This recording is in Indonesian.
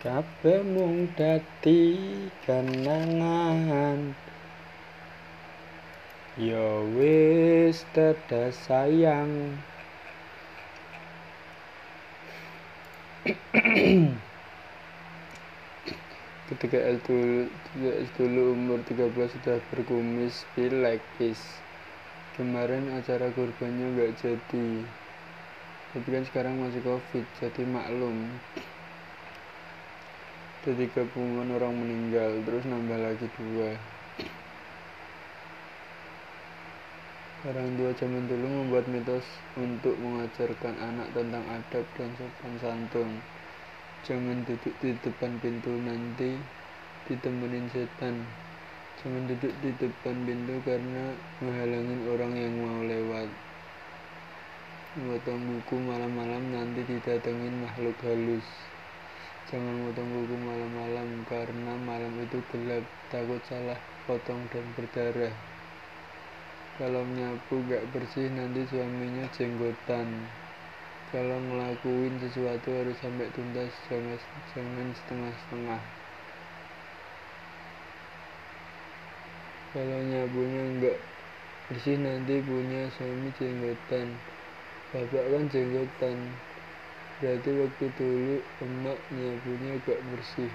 Kabeh mung dadi kenangan. Ya wis dadah sayang. Ketika S2 umur 13 sudah berkumis like this Kemarin acara kurbannya nggak jadi. Tapi kan sekarang masih covid jadi maklum Ketika pengumuman orang meninggal terus nambah lagi dua Orang tua zaman dulu membuat mitos untuk mengajarkan anak tentang adab dan sopan santun. Jangan duduk di depan pintu nanti ditemenin setan. Jangan duduk di depan pintu karena menghalangin orang yang mau lewat. Motong buku malam-malam nanti didatengin makhluk halus. Jangan motong buku malam-malam karena malam itu gelap, takut salah potong dan berdarah. Kalau nyapu gak bersih nanti suaminya jenggotan. Kalau ngelakuin sesuatu harus sampai tuntas, jangan, jangan setengah-setengah. Kalau nyapunya nggak bersih nanti punya suami jenggotan. Bapak kan jenggotan. Berarti waktu dulu emak nyapunya gak bersih.